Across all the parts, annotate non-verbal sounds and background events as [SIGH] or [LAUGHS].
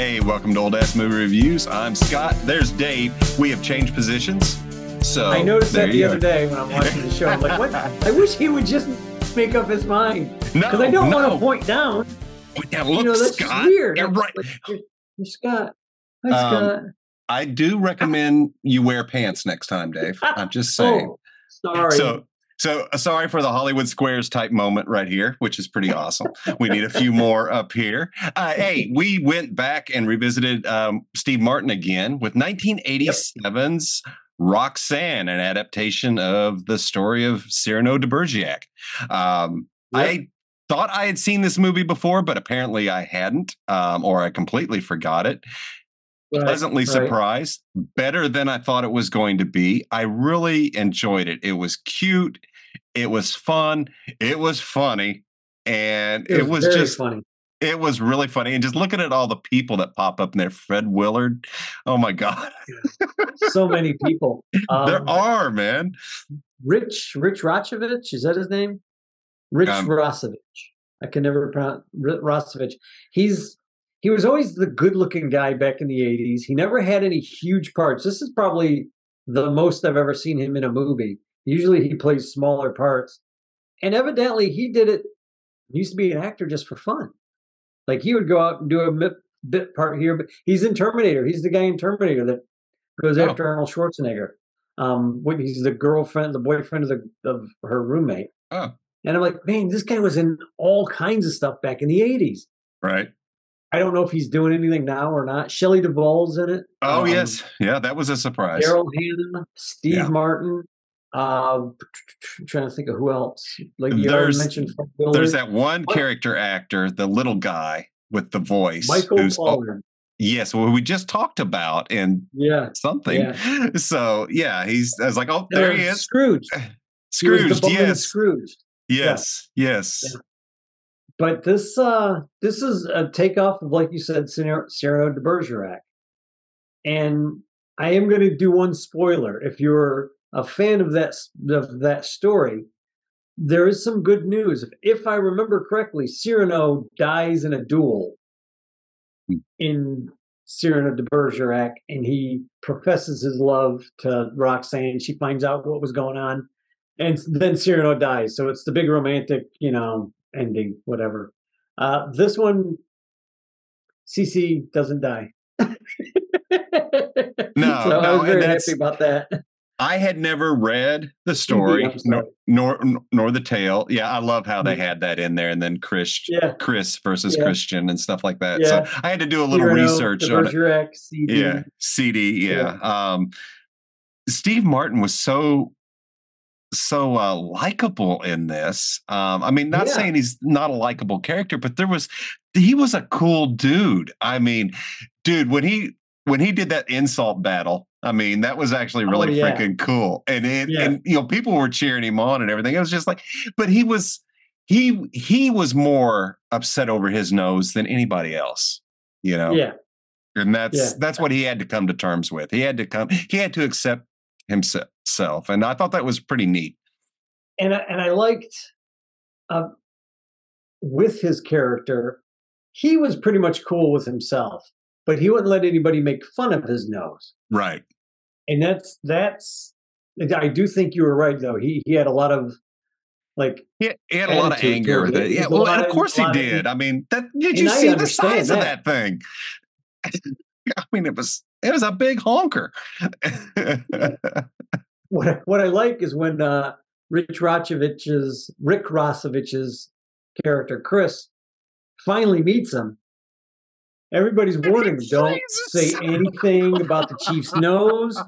Hey, welcome to Old Ass Movie Reviews. I'm Scott. There's Dave. We have changed positions. So I noticed that the other day when I'm watching the show. I'm like, what? [LAUGHS] I wish he would just make up his mind No, because I don't no. want to point down. Look, you know, that's Scott. weird. You're right. like, you're, you're Scott. Hi, Um, Scott. I do recommend you wear pants next time, Dave. I'm just [LAUGHS] saying. Oh, sorry. So, so uh, sorry for the Hollywood Squares type moment right here, which is pretty awesome. we need a few more up here. Uh, hey, [LAUGHS] we went back and revisited um, Steve Martin again with 1987's Roxanne, an adaptation of the story of Cyrano de Bergerac. Um, Yep. I thought I had seen this movie before, but apparently I hadn't, um, or I completely forgot it Right, pleasantly right. surprised better than i thought it was going to be i really enjoyed it it was cute it was fun it was funny and it, was, very just funny. it was really funny and just looking at all the people that pop up in there fred willard oh my god So many people. [LAUGHS] Um, there are man Rich Rich Rochovich. Is that his name? Rich Um, Rossovich. I can never pronounce Rossovich. He's he was always the good-looking guy back in the '80s. He never had any huge parts. This is probably the most I've ever seen him in a movie. Usually, he plays smaller parts, and evidently, he did it. He used to be an actor just for fun. Like he would go out and do a bit, bit part here, but he's in Terminator. He's the guy in Terminator that goes Oh. after Arnold Schwarzenegger. Um, when he's the girlfriend, the boyfriend of the of her roommate. Oh. And I'm like, man, this guy was in all kinds of stuff back in the '80s. right I don't know if he's doing anything now or not. Shelley Duvall's in it. oh Um, yes yeah that was a surprise Daryl Hannah, Steve Yeah. Martin. Uh, trying to think of who else. Like you There's- mentioned, there's that one What? character actor the little guy with the voice Michael Pollard. yes well we just talked about in Yeah, something. So yeah, he's. I was like, oh, there he Uh, is, Scrooge. [SIGHS] He was the Scrooge. Yes, Scrooge. yes, yes. Yeah. But this uh this is a takeoff of like you said, Cyrano de Bergerac. And I am going to do one spoiler. If you're a fan of that of that story, there is some good news. If I remember correctly, Cyrano dies in a duel Hmm. in Cyrano de Bergerac, and he professes his love to Roxanne. She finds out what was going on, and then Cyrano dies. So it's the big romantic, you know, ending, whatever. Uh, this one, CD doesn't die. [LAUGHS] No, so I no, was and very that's- happy about that. I had never read the story I'm nor, nor nor the tale. Yeah, I love how they had that in there, and then Chris, Yeah. Chris versus Yeah. Christian and stuff like that. Yeah. So I had to do a little Cyrano research on it. CD. Yeah, CD. Yeah. Um, Steve Martin was so so uh, likable in this. Um, I mean, not saying he's not a likable character, but there was he was a cool dude. I mean, dude, when he when he did that insult battle, I mean, that was actually Oh, really yeah. freaking cool. And it, Yeah. and you know, people were cheering him on and everything. It was just like, but he was he he was more upset over his nose than anybody else. You know, Yeah. and that's Yeah. that's what he had to come to terms with. He had to come. He had to accept himself, and I thought that was pretty neat. and I, and I liked uh, with his character, he was pretty much cool with himself, but he wouldn't let anybody make fun of his nose. Right. And that's that's. I do think you were right though. He he had a lot of like, He, he had a lot of anger with it. Yeah, well, of of- course he of- did. I mean, that did you see the size of that. that thing? [LAUGHS] I mean, it was it was a big honker. [LAUGHS] what I- what I like is when uh, Rich Rochovich's Rick Rossovich's character Chris finally meets him. Everybody's warning don't say anything about the Chief's nose.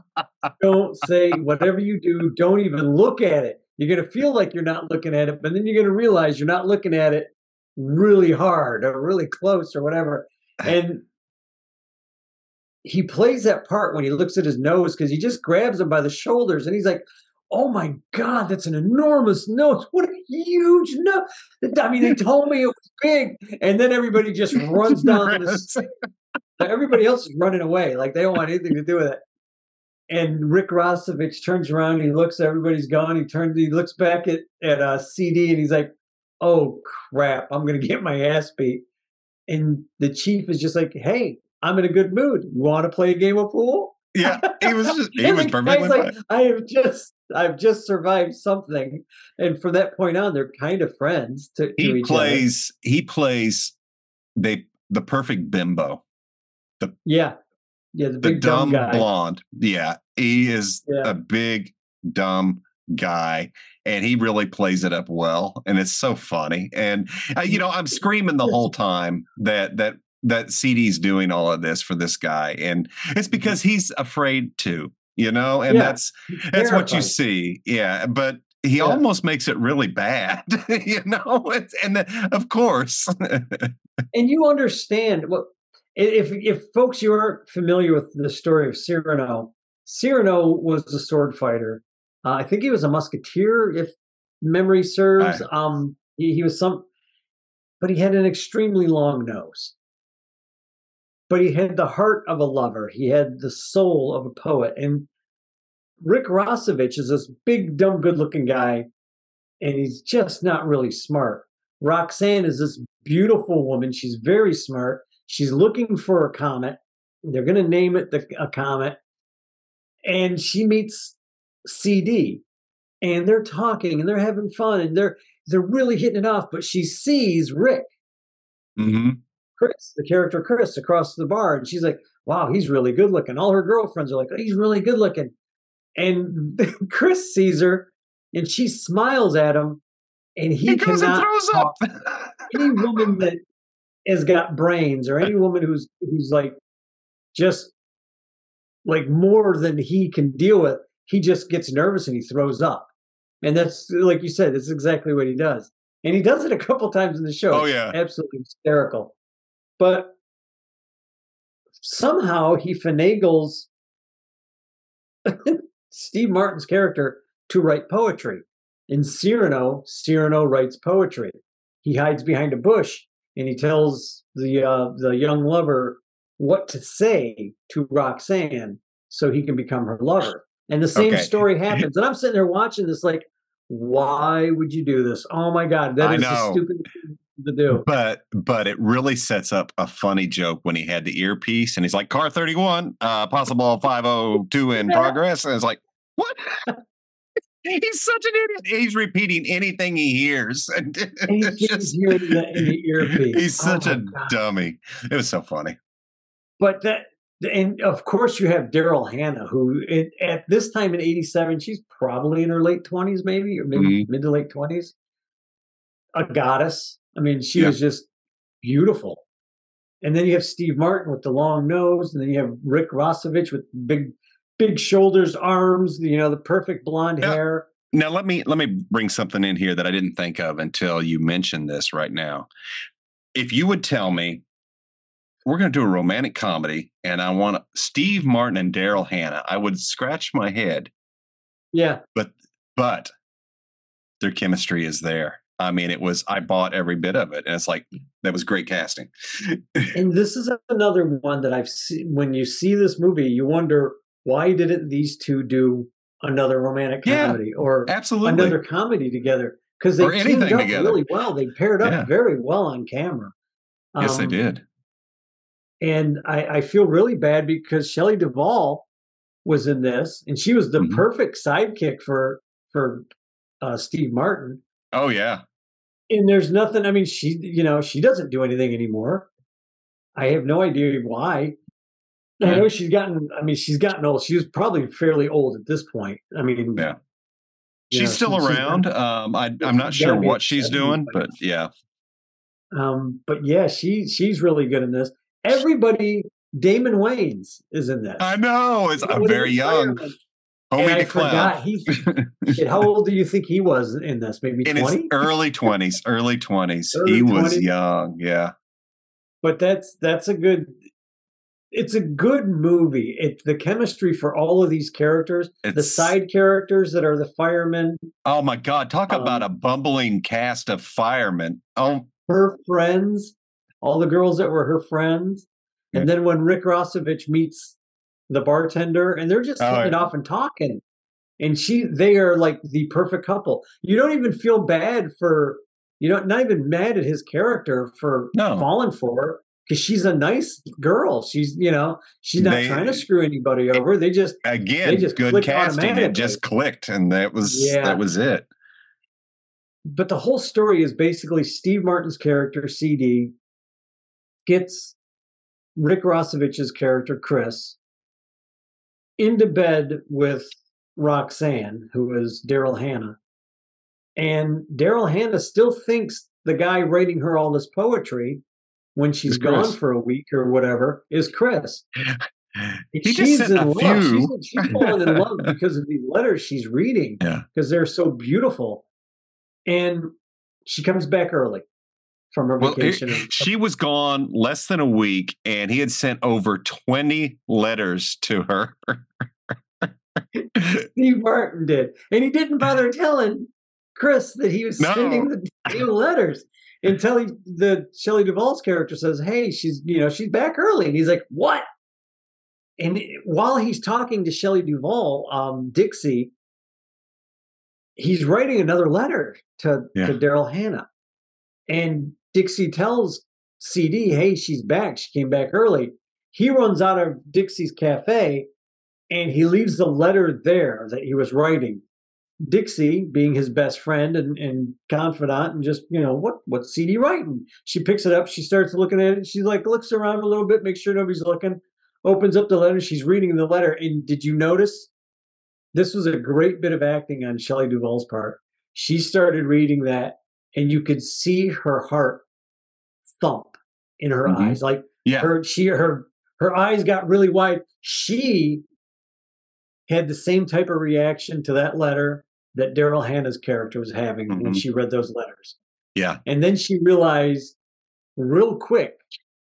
Don't say whatever you do. Don't even look at it. You're gonna feel like you're not looking at it, but then you're gonna realize you're not looking at it really hard or really close or whatever. And he plays that part when he looks at his nose because he just grabs him by the shoulders and he's like, "Oh my God, that's an enormous note. What a huge note. I mean, they [LAUGHS] told me it was big, and then everybody just runs [LAUGHS] down the street. [LAUGHS] Everybody else is running away, like they don't want anything to do with it. And Rick Rossovich turns around, he looks, everybody's gone. He turns, he looks back at at uh, CD, and he's like, "Oh crap, I'm gonna get my ass beat." And the chief is just like, "Hey, I'm in a good mood. You want to play a game of pool? Yeah, he was just he was perfectly guy's fine. I have just I've just survived something, and from that point on, they're kind of friends. To, to He each other. plays he plays they the perfect bimbo, The Yeah, yeah, the the big dumb, dumb, blonde. Yeah, he is Yeah. a big dumb guy and he really plays it up well and it's so funny and uh, you know i'm screaming the whole time that that that cd's doing all of this for this guy and it's because he's afraid to you know and Yeah, that's that's what you see yeah but he Yeah. almost makes it really bad [LAUGHS] you know it's, and then, of course and you understand what if if folks you aren't familiar with the story of Cyrano, Cyrano was a sword fighter. Uh, I think he was a musketeer, if memory serves. Um, he, he was some, but he had an extremely long nose. But he had the heart of a lover. He had the soul of a poet. And Rick Rossovich is this big, dumb, good-looking guy, and he's just not really smart. Roxanne is this beautiful woman. She's very smart. She's looking for a comet. They're going to name it the, a comet. And she meets CD, and they're talking and they're having fun and they're they're really hitting it off. But she sees Rick, hmm Chris, the character Chris, across the bar, and she's like, "Wow, he's really good looking." All her girlfriends are like, oh, "He's really good looking," and [LAUGHS] Chris sees her, and she smiles at him, and he, he goes and throws up. any woman that has got brains or any woman who's who's like just like more than he can deal with. He just gets nervous and he throws up. And that's like you said that's exactly what he does. And he does it a couple times in the show. Oh, yeah. absolutely hysterical but somehow he finagles [LAUGHS] steve martin's character to write poetry in cyrano cyrano writes poetry he hides behind a bush and he tells the uh, the young lover what to say to Roxanne so he can become her lover. And the same Okay. story happens. And I'm sitting there watching this, like, why would you do this? Oh my God, that I is know. stupidest thing to do. But but it really sets up a funny joke when he had the earpiece and he's like, car 31, uh, possible 502 in [LAUGHS] progress. And it's like, what? [LAUGHS] he's such an idiot. He's repeating anything he hears. And [LAUGHS] it's Anything just- in the, the earpiece. he's Oh such my a God. dummy. It was so funny. But that, and of course, you have Daryl Hannah, who it, at this time in '87, she's probably in her late 20s, maybe, or maybe Mhm. mid to late 20s. A goddess. I mean, she Yeah. was just beautiful. And then you have Steve Martin with the long nose, and then you have Rick Rossovich with big, big shoulders, arms. You know, the perfect blonde Yeah. hair. Now let me let me bring something in here that I didn't think of until you mentioned this right now. If you would tell me we're going to do a romantic comedy and I want Steve Martin and Daryl Hannah, I would scratch my head, Yeah, but but their chemistry is there. I mean, it was I bought every bit of it, and it's like that was great casting. and this is another one that I've seen. When you see this movie, you wonder why didn't these two do another romantic Yeah. comedy or Absolutely, another comedy together because they Or teamed up together. really well. They paired up Yeah. very well on camera. yes, they Um, did. And I, I feel really bad because Shelley Duvall was in this, and she was the Mhm. perfect sidekick for for uh, Steve Martin. Oh yeah, And there's nothing. I mean, she you know she doesn't do anything anymore. I have no idea why. I know she's gotten. I mean, she's gotten old. She was probably fairly old at this point. I mean, Yeah. she's know, still she's around. Um, I, i'm not sure what she's doing, but- but yeah, Um, but yeah, she she's really good in this. Everybody, Damon Wayans is in this. I know. It's I'm very young. Homie I forgot [LAUGHS] shit, how old do you think he was in this? Maybe in his twenty. early twenties, early twenties. [LAUGHS] He was young. Yeah. But that's that's a good. It's a good movie. It the chemistry for all of these characters, the side characters that are the firemen, Oh my God. Talk about a Um, bumbling cast of firemen. Oh, her friends, all the girls that were her friends, and then when Rick Rossovich meets the bartender, and they're just Oh, hitting yeah. off and talking, and she, they are like the perfect couple. You don't even feel bad for, you know, not even mad at his character for No. falling for her. because she's a nice girl. She's you know she's not They- trying to screw anybody over. They just Again, They just good casting. It just clicked, and that was Yeah. that was it. but the whole story is basically Steve Martin's character CD gets Rick Rossovich's character Chris into bed with Roxanne, who is Daryl Hannah, and Daryl Hannah still thinks the guy writing her all this poetry when she's gone for a week or whatever is Chris. [LAUGHS] He she's in a love. few. She's, she's fallen in love [LAUGHS] because of these letters she's reading. Yeah. Because they're so beautiful. And she comes back early from her Well, vacation. and- [LAUGHS] she was gone less than a week, and he had sent over twenty letters to her. Steve Martin did. And he didn't bother telling Chris that he was No. sending the letters until he, the Shelley Duvall's character says, Hey, she's you know, she's back early. And he's like, What? And while he's talking to Shelley Duvall, um, Dixie, he's writing another letter to, Yeah. to Daryl Hannah. And Dixie tells CD, hey, she's back. She came back early. He runs out of Dixie's cafe and he leaves the letter there that he was writing. Dixie, being his best friend and, and confidant, and just, you know, what what's CD writing? She picks it up, she starts looking at it, she like looks around a little bit, makes sure nobody's looking, opens up the letter, she's reading the letter. And did you notice? This was a great bit of acting on Shelley Duvall's part. She started reading that, and you could see her heart thump in her Mhm. eyes. Like Yeah, her she her her eyes got really wide she had the same type of reaction to that letter that daryl hannah's character was having when Mhm. she read those letters yeah, and then she realized real quick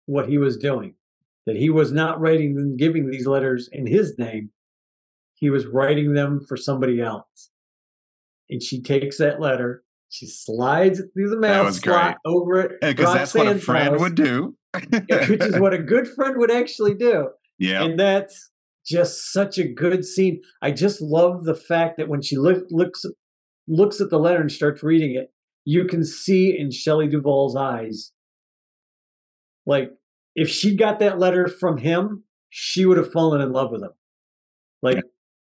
what he was doing that he was not writing and giving these letters in his name he was writing them for somebody else and she takes that letter she slides it through the mail slot over it because that's what a friend house would do. which is what a good friend would actually do. yeah, And that's just such a good scene. I just love the fact that when she look, looks looks at the letter and starts reading it, you can see in Shelley Duvall's eyes, like if she got that letter from him, she would have fallen in love with him. Like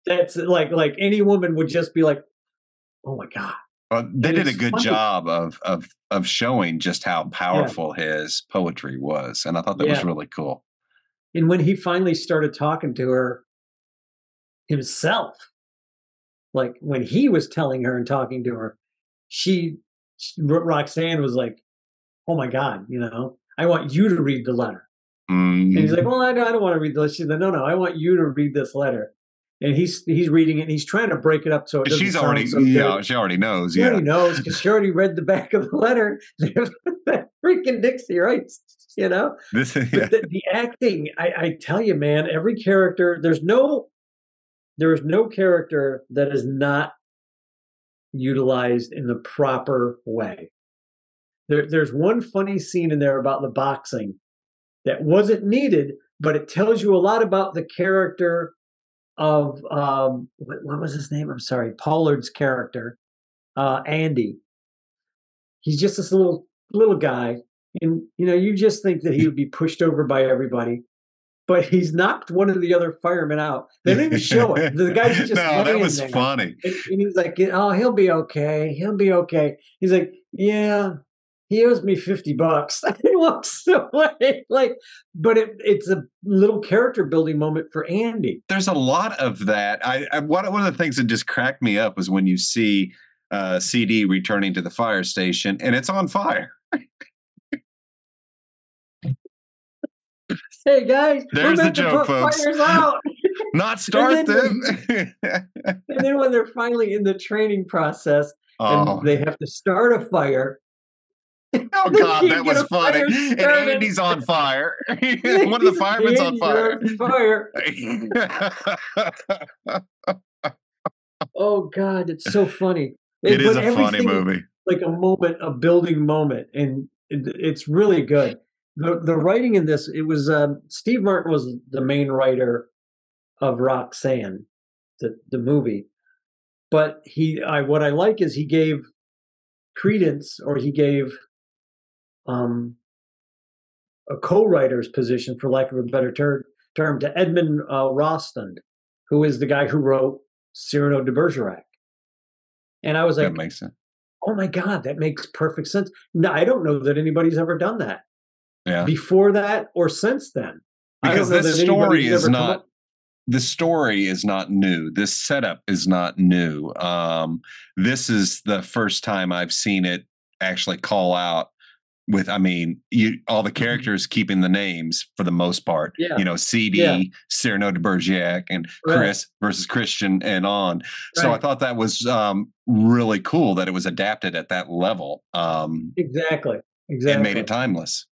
that's like like any woman would just be like, oh my god. Well, they And did a good funny. job of of of showing just how powerful his poetry was, and I thought that was really cool. And when he finally started talking to her himself, like when he was telling her and talking to her, she, she- Roxanne was like, "Oh my God, you know, I want you to read the letter." And he's Mm, like, "Well, I don't, I don't want to read the letter." She's like, "No, no, I want you to read this letter." And he's he's reading it and he's trying to break it up so it she's already, so know, she already knows. She Yeah, already knows because she already read the back of the letter [LAUGHS] that freaking Dixie writes. You know, this, but the, the acting I, I tell you man every character there's no there is no character that is not utilized in the proper way there, there's one funny scene in there about the boxing that wasn't needed but it tells you a lot about the character of um what, what was his name i'm sorry pollard's character uh andy he's just this little little guy and you know you just think that he would be pushed over by everybody but he's knocked one of the other firemen out they don't even show it the [LAUGHS] guy's just no, that was there. funny. And, and he's like oh he'll be okay he'll be okay he's like yeah he owes me 50 bucks [LAUGHS] he walks [LAUGHS] away like but it, it's a little character building moment for andy There's a lot of that. I, I one one of the things that just cracked me up was when you see uh, CD returning to the fire station and it's on fire. [LAUGHS] hey guys There's the joke, folks. Not start then them. and then when they're finally in the training process oh, and they have to start a fire. [LAUGHS] oh God, that was funny. And. Andy's on fire. [LAUGHS] [LAUGHS] one of the firemen's on fire. fire. Oh God, it's so funny. it is But a funny movie. Like a moment, a building moment, and it- it's really good. The the writing in this, it was um, Steve Martin was the main writer of Roxanne, the the movie, but he I what I like is he gave credence or he gave um a co-writer's position, for lack of a better ter- term, to Edmond uh, Rostand, who is the guy who wrote Cyrano de Bergerac. And I was like, that makes sense. oh my God, that makes perfect sense. No, I don't know that anybody's ever done that Yeah. before that or since then. Because this story is not the story is not new. This setup is not new. Um, this is the first time I've seen it actually call out with I mean, you all the characters keeping the names for the most part. Mm-hmm. Yeah. You know, CD, Yeah. Cyrano de Bergerac, and Right. Chris versus Christian and on. So I thought that was um really cool that it was adapted at that level. Um Exactly. Exactly. and made it timeless.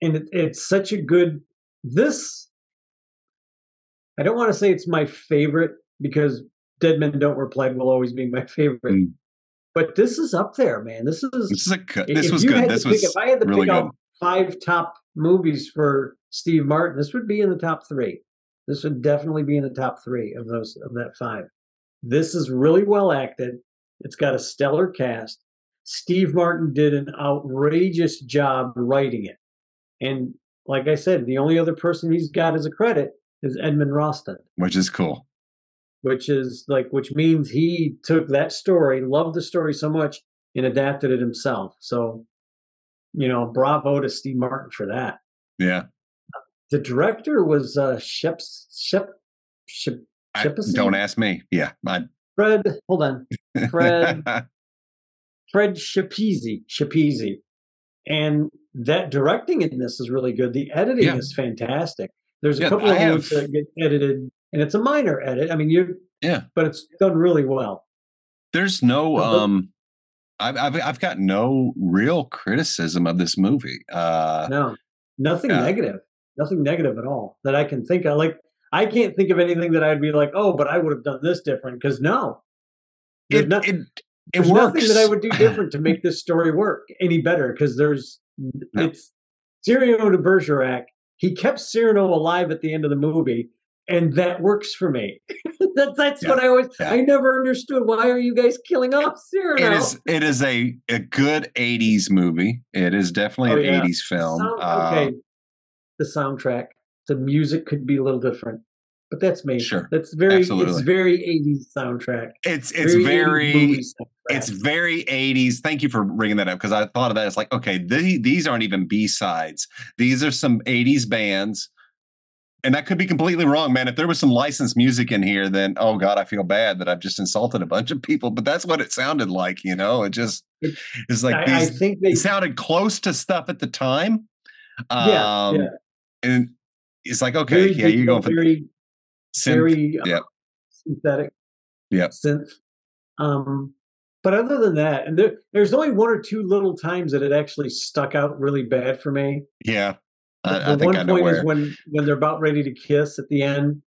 and it, it's such a good this i don't want to say it's my favorite because dead men don't reply will always be my favorite Mm. But this is up there man. This is This is a good this was good. This pick- if i had to really pick good. out five top movies for steve martin this would be in the top three. This would definitely be in the top three of those of that five. This is really well acted. It's got a stellar cast. Steve martin did an outrageous job writing it. And like I said, the only other person he's got as a credit is Edmond Rostand, which is cool. Which is like, which means he took that story, loved the story so much, and adapted it himself. So, you know, bravo to Steve Martin for that. Yeah. The director was uh, Shep Shep Shep I- don't ask me. Yeah. I, Fred. Hold on, Fred [LAUGHS] Fred Shapizi Shapizi, and that directing in this is really good. The editing Yeah. is fantastic. There's a Yeah, couple I of moves have- that get edited, and it's a minor edit. I mean, you Yeah. but it's done really well. There's no um I've, I've I've got no real criticism of this movie. Uh No, nothing negative, nothing negative at all that I can think of. Like, I can't think of anything that I'd be like, oh, but I would have done this different. Because no, there's it, not- it it there's works. nothing that I would do [LAUGHS] different to make this story work any better. Because there's it's Cyrano de Bergerac. He kept Cyrano alive at the end of the movie, and that works for me. [LAUGHS] that's that's Yeah, what I always. yeah. I never understood. Why are you guys killing off Cyrano? It is it is a, a good 80s movie. It is definitely Oh, an yeah. 80s film. Sound- Uh, okay, the soundtrack, the music could be a little different, but that's me. Sure. that's very Absolutely. it's very 80s soundtrack. it's it's 80s very it's very 80s. Thank you for bringing that up because I thought of that. It's like, okay, the, these aren't even B sides. These are some 80s bands. And that could be completely wrong, man. If there was some licensed music in here, then oh god, I feel bad that I've just insulted a bunch of people. But that's what it sounded like, you know. It just It- it's like I, I think they It sounded close to stuff at the time. Yeah, Um, yeah. And it's like, okay, very yeah, you're going for very synth. very uh, synthetic yeah, synth. Um, but other than that, and there, there's only one or two little times that it actually stuck out really bad for me. yeah. The, I, I the one point where. is when when they're about ready to kiss at the end,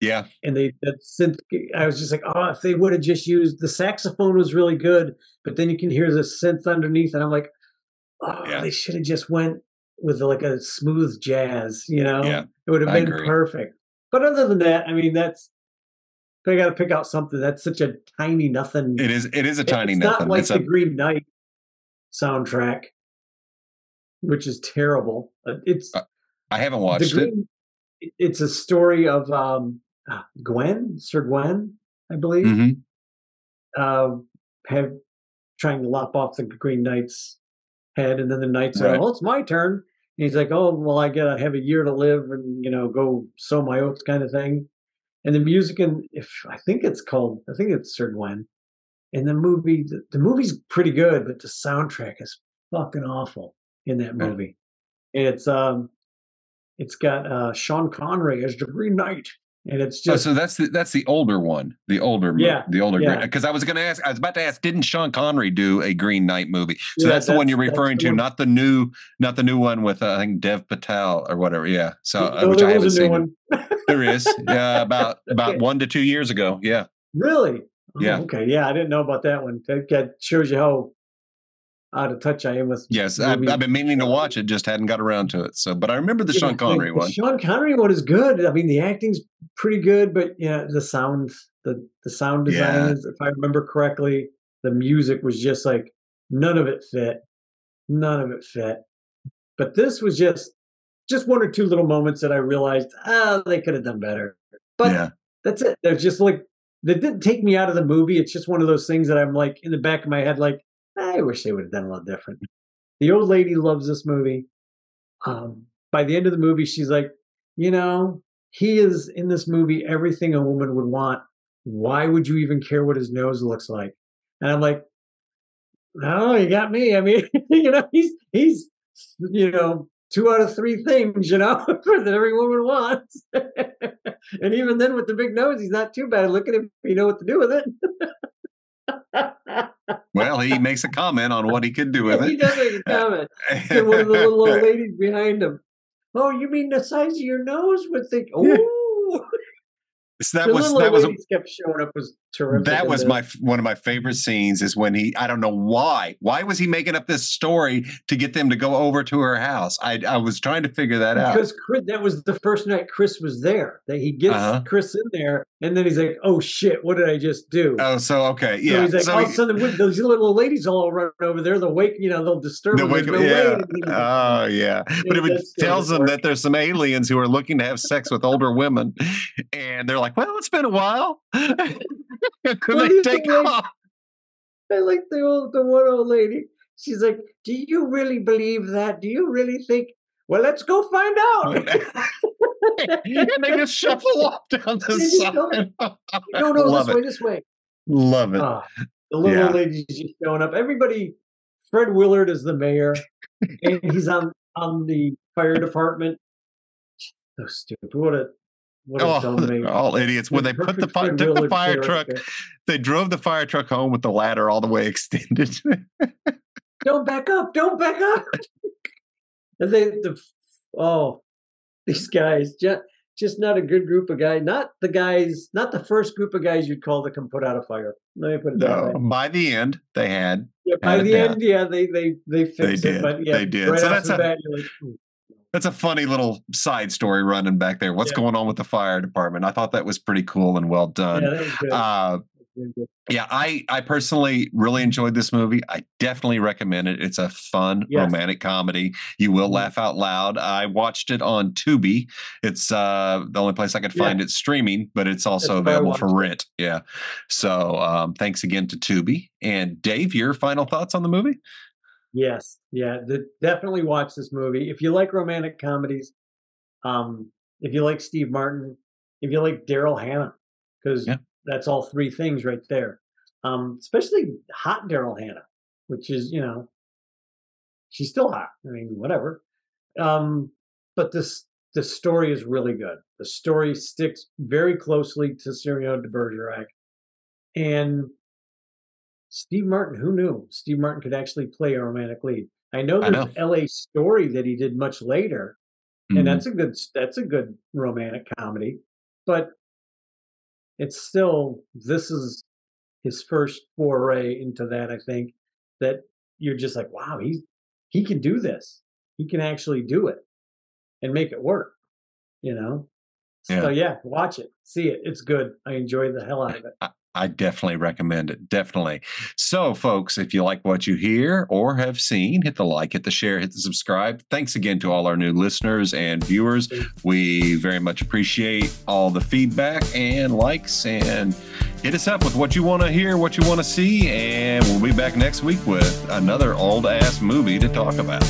yeah, and they that synth. I was just like, oh, if they would have just used the saxophone was really good, but then you can hear the synth underneath, and I'm like, oh, Yeah. they should have just went with like a smooth jazz, you know? Yeah, it would have been perfect. But other than that, I mean, that's I got to pick out something that's such a tiny nothing. it is. It is a tiny it's nothing. not like it's the a Green Knight soundtrack, which is terrible. Uh, It's I haven't watched it. Green, it- It's a story of um, ah, Gwen, Sir Gwen, I believe, hmm uh, have trying to lop off the Green Knight's head, and then the Knights are, Right. "Oh, it's my turn." And he's like, "Oh, well, I get, I have a year to live, and you know, go sow my oats, kind of thing." And the music, and if I think it's called, I think it's Sir Gwen. And the movie, the, the movie's pretty good, but the soundtrack is fucking awful in that movie. It's um, it's got uh Sean Connery as the Green Knight, and it's Oh, just so that's the that's the older one, the older, Yeah, the older. yeah. Because I was going to ask, I was about to ask, didn't Sean Connery do a Green Knight movie? So Yeah, that's the one you're that's- that's referring to, not the new, not the new one with uh, I think Dev Patel or whatever. Yeah, so uh, No, which I haven't a new seen. one. There is, yeah, about [LAUGHS] about Okay. one to two years ago. Yeah, Really? Oh, Yeah. Okay. Yeah, I didn't know about that one. That, that shows you how out of touch I am with. yes, I've. I've been meaning to watch it, just hadn't got around to it. So, but I remember the Yeah, Sean the- Connery the one. Sean Connery one is good. I mean, the acting's pretty good, but yeah, the sound, the the sound design Yeah. is, if I remember correctly, the music was just like none of it fit. None of it fit. But this was just just one or two little moments that I realized, ah, they could have done better. But yeah. that's it. They're just like that didn't take me out of the movie. It's just one of those things that I'm like in the back of my head, like, I wish they would have done a lot different. The old lady loves this movie. Um, by the end of the movie, she's like, you know, he is in this movie everything a woman would want. Why would you even care what his nose looks like? And I'm like, oh, you got me. I mean, [LAUGHS] you know, he's he's you know two out of three things, you know, [LAUGHS] that every woman wants. [LAUGHS] and even then, with the big nose, he's not too bad. Look at him; you know what to do with it. Well, he makes a comment on what he could do with it. He does make a comment. to one of the [LAUGHS] little old ladies behind him. Oh, you mean the size of your nose would think? Oh, so that the was that was kept showing up was terrific. That was my one of my favorite scenes is when he I don't know why why was he making up this story to get them to go over to her house. I I was trying to figure that out because Chris, that was the first night Chris was there. That he gets uh-huh. Chris in there and then he's like, oh shit, what did I just do? Oh, so okay, yeah. So he's like, so all he, of a sudden, those little ladies all run over there. They'll wake, you know, they'll disturb they'll. Wake, yeah. [LAUGHS] oh yeah, but it would, tells them that there's some aliens who are looking to have sex with older women, and they're like, well, it's been a while [LAUGHS] while. they take off. I like the old the one old lady. She's like, "Do you really believe that? Do you really think?" Well, let's go find out. [LAUGHS] and they just shuffle [LAUGHS] off down the side. no, no, Love this it. way, this way. Love it. Oh, the little yeah. lady's just showing up. Everybody, Fred Willard is the mayor, and he's on on the fire department. So stupid. What a oh, [LAUGHS] all idiots. When they put the fire, took the fire truck, they drove the fire truck home with the ladder all the way extended. [LAUGHS] don't back up! Don't back up! and they, the, oh, these guys just just not a good group of guys. Not the guys, not the first group of guys you'd call to come put out a fire. Let me put it no. By the end, they had. Yeah, by had the end, yeah, they they they fixed they it. Did. But yeah, they did. Right so that's a, like, hmm. That's a funny little side story running back there. What's yeah. going on with the fire department? I thought that was pretty cool and well done. Yeah, uh, yeah, I I personally really enjoyed this movie. I definitely recommend it. It's a fun yes. romantic comedy. You will mm-hmm. laugh out loud. I watched it on Tubi. It's uh, the only place I could find yeah. it streaming, but it's also it's available for rent. Yeah. So um, thanks again to Tubi. And Dave, your final thoughts on the movie? Yes, yeah, the, definitely watch this movie if you like romantic comedies. Um, if you like Steve Martin, if you like Daryl Hannah, because yeah. that's all three things right there. Um, especially hot Daryl Hannah, which is you know, she's still hot. I mean, whatever. Um, but this the story is really good. The story sticks very closely to Cyrano de Bergerac, and Steve Martin, who knew Steve Martin could actually play a romantic lead? I know there's I know. L.A. Story that he did much later, mm-hmm. and that's a good that's a good romantic comedy, but it's still this is his first foray into that. I think that you're just like, wow, he's he can do this. He can actually do it and make it work. You know. Yeah. So yeah, watch it, see it. It's good. I enjoyed the hell out of it. I definitely recommend it. Definitely. So, folks, if you like what you hear or have seen, hit the like, hit the share, hit the subscribe. Thanks again to all our new listeners and viewers. We very much appreciate all the feedback and likes. And hit us up with what you want to hear, what you want to see. And we'll be back next week with another old ass movie to talk about.